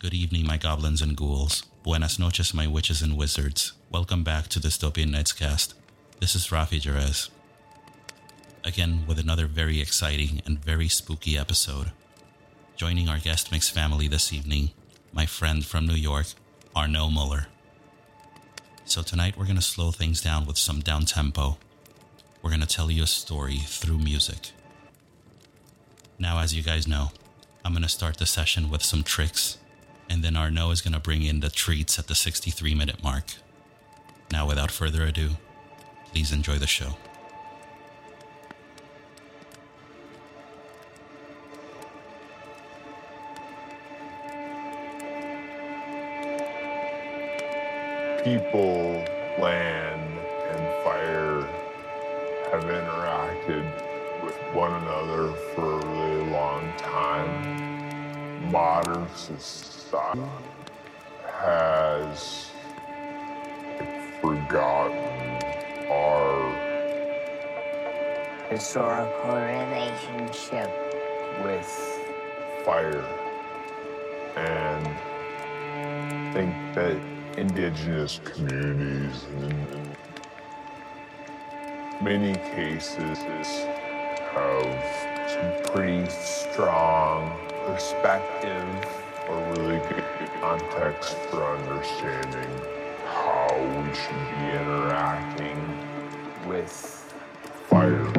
Good evening, my goblins and ghouls. Buenas noches, my witches and wizards. Welcome back to Dystopian Nights Cast. This is Rafi Jerez. Again, with another very exciting and very spooky episode. Joining our guest mix family this evening, my friend from New York, Arno Muller. So tonight we're going to slow things down with some down tempo. We're going to tell you a story through music. Now, as you guys know, I'm going to start the session with some tricks, and then Arnaud is going to bring in the treats at the 63 minute mark. Now, without further ado, please enjoy the show. people, land, and fire have interacted with one another for a really long time. Modern society has forgotten our historical relationship with fire. And think that indigenous communities in many cases have some pretty strong perspective or really good context for understanding how we should be interacting with fire. Fire.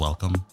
Welcome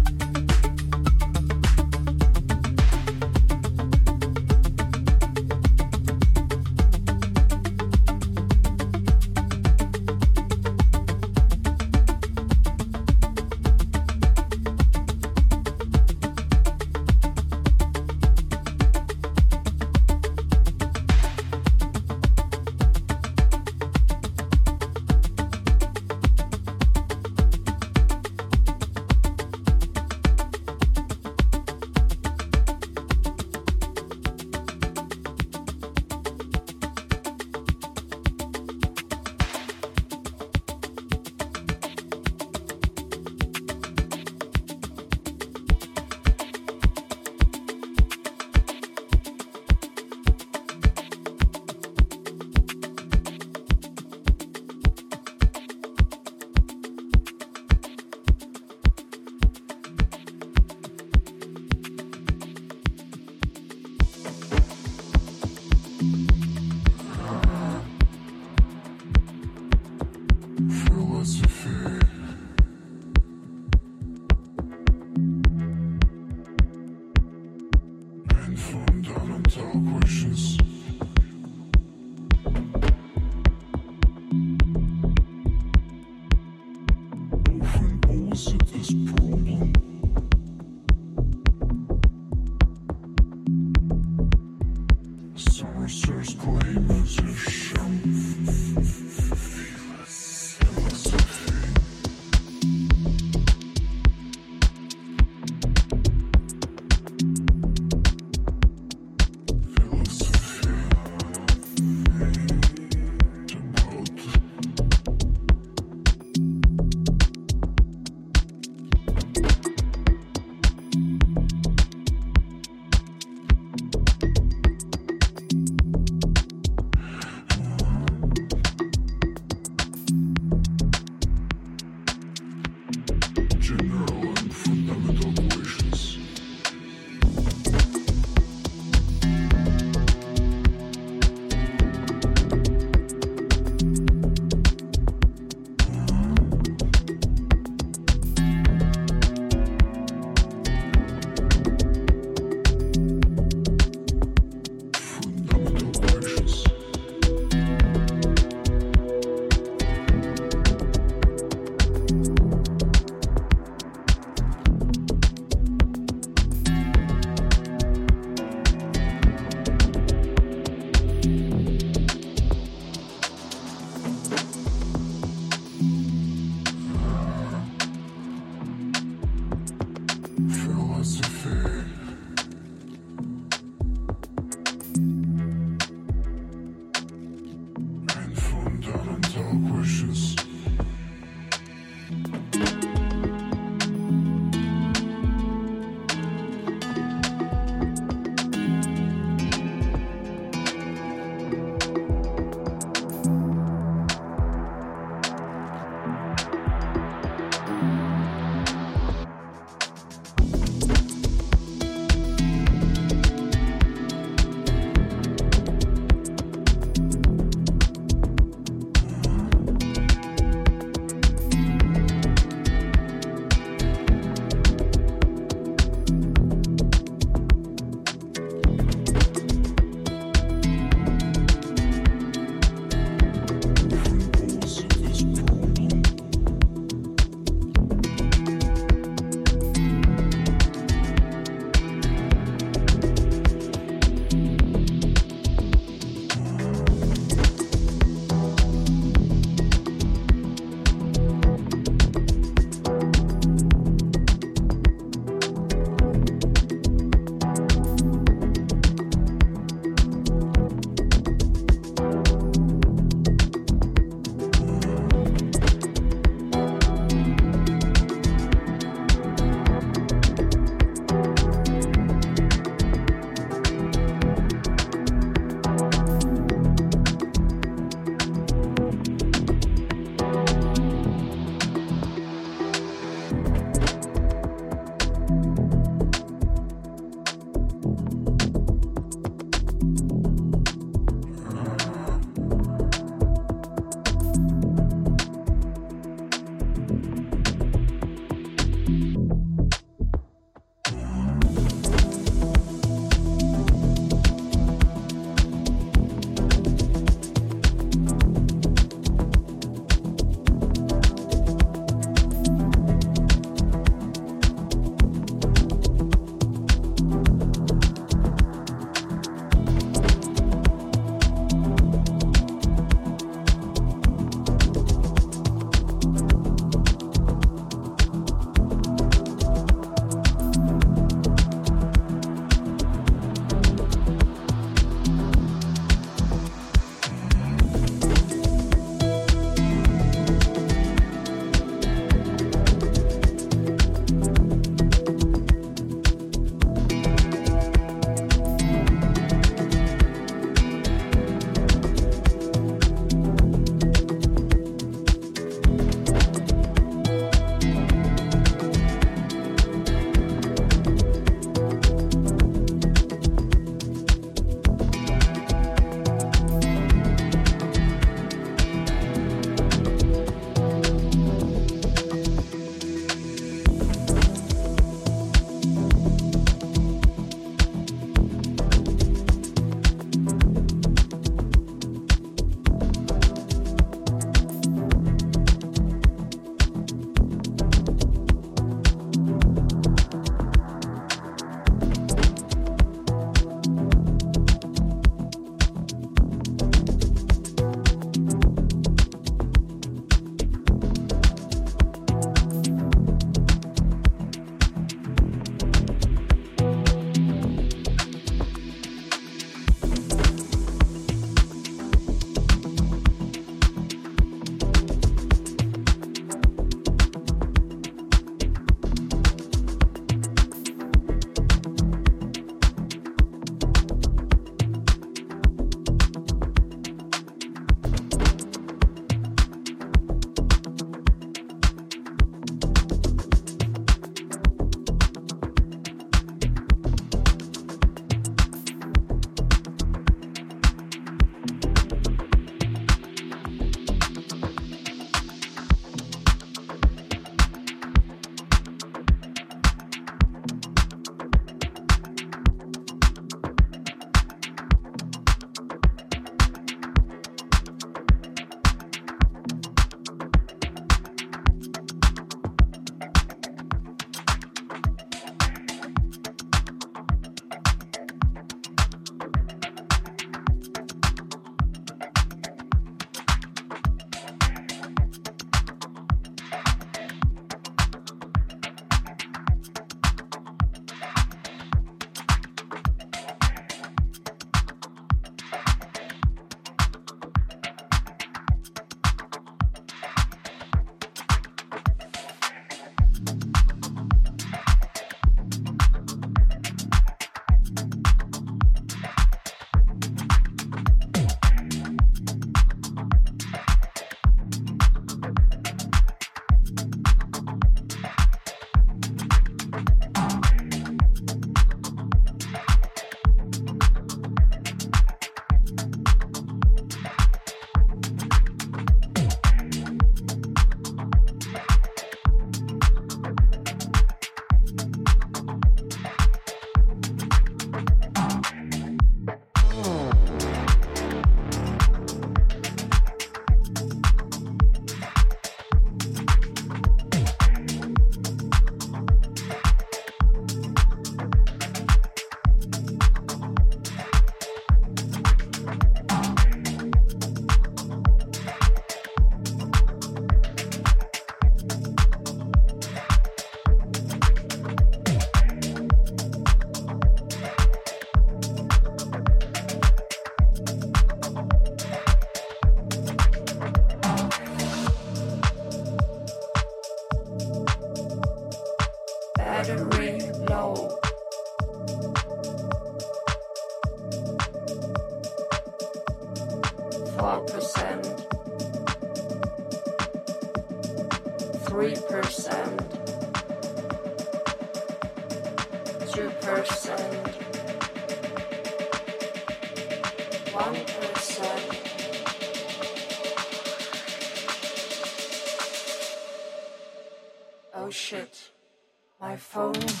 phone.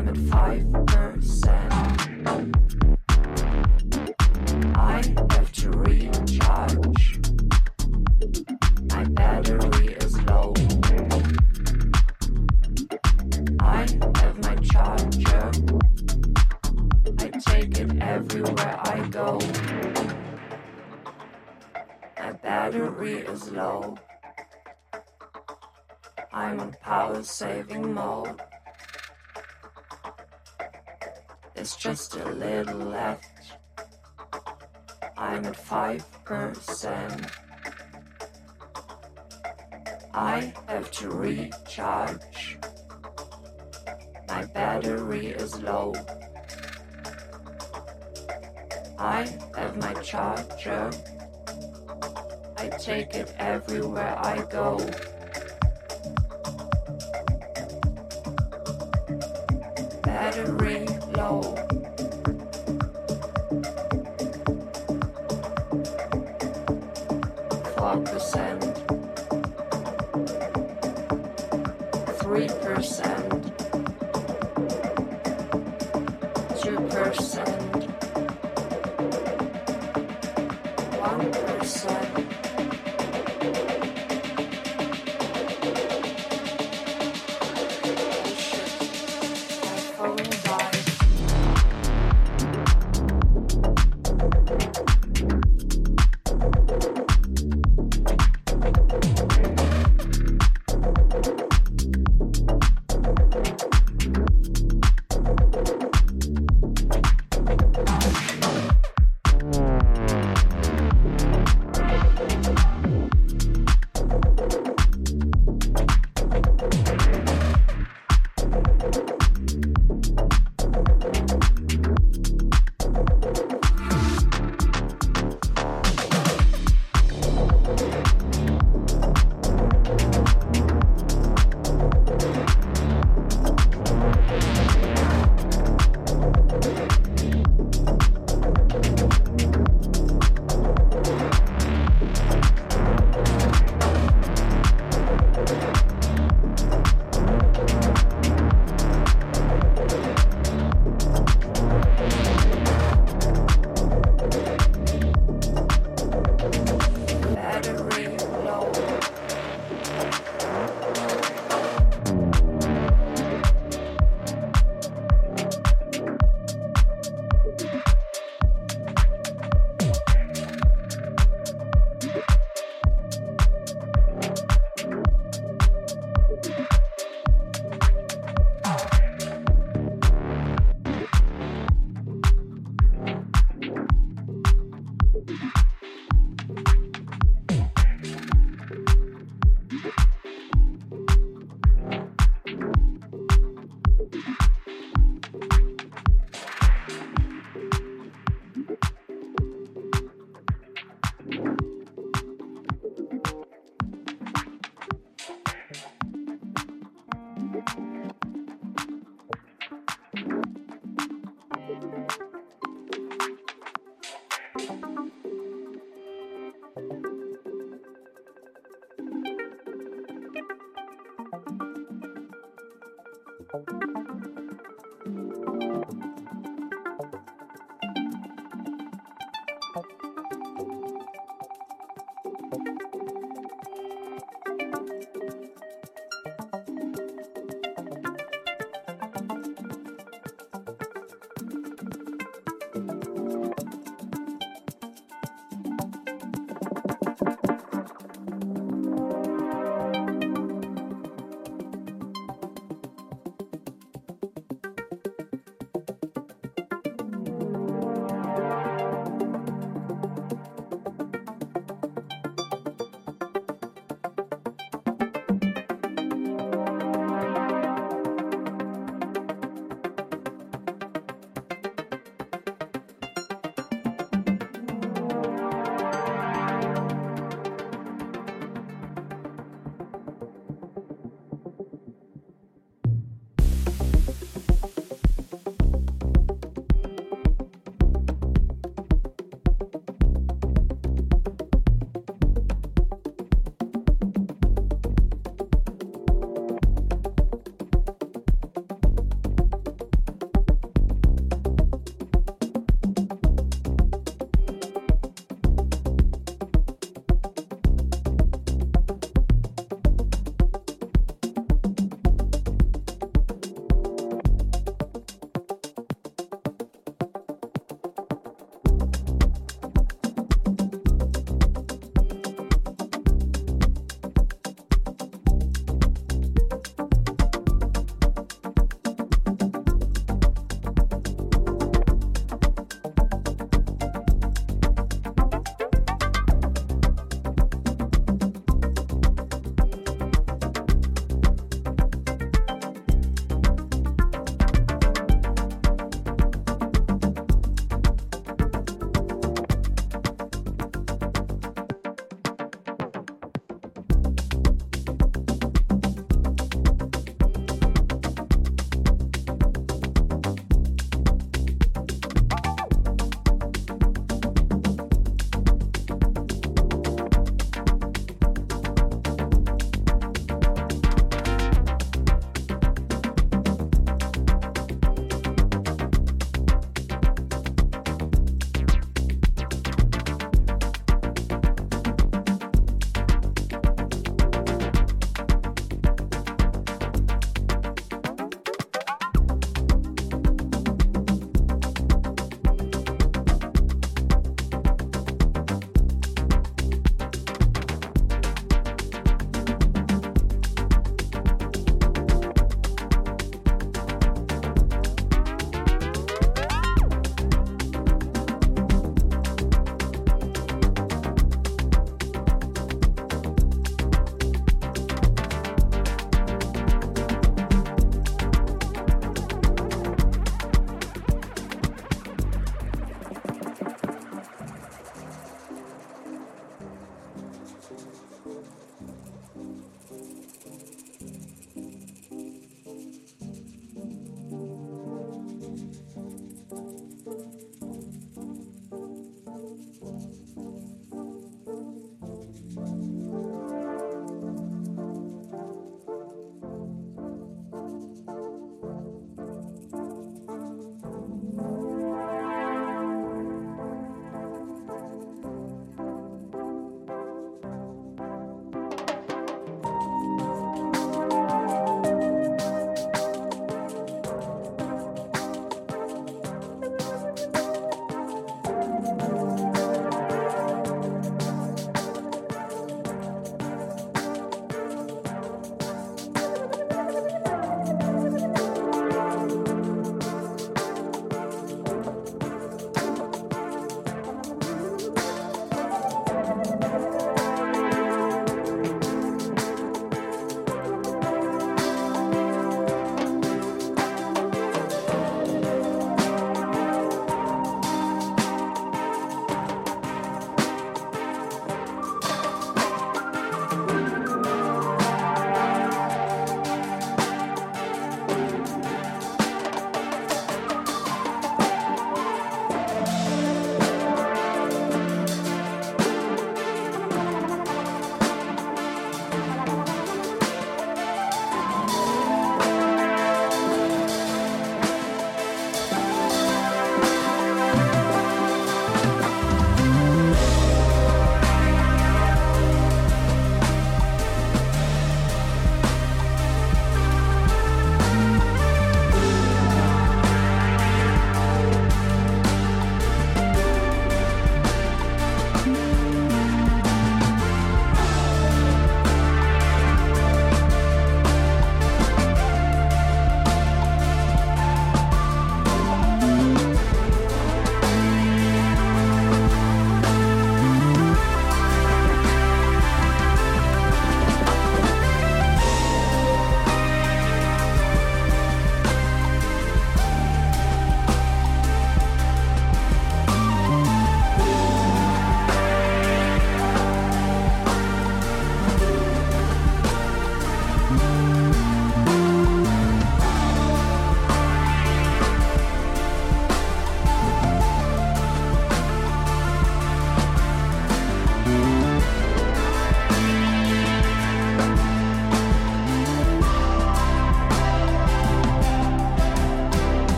At 5%. left. I'm at 5%. I have to recharge. My battery is low. I have my charger. I take it everywhere I go.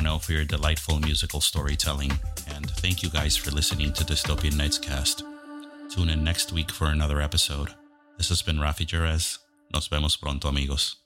Arno, for your delightful musical storytelling. And thank you guys for listening to Dystopian Nights Cast. Tune in next week for another episode. This has been Rafi Jerez. Nos vemos pronto, amigos.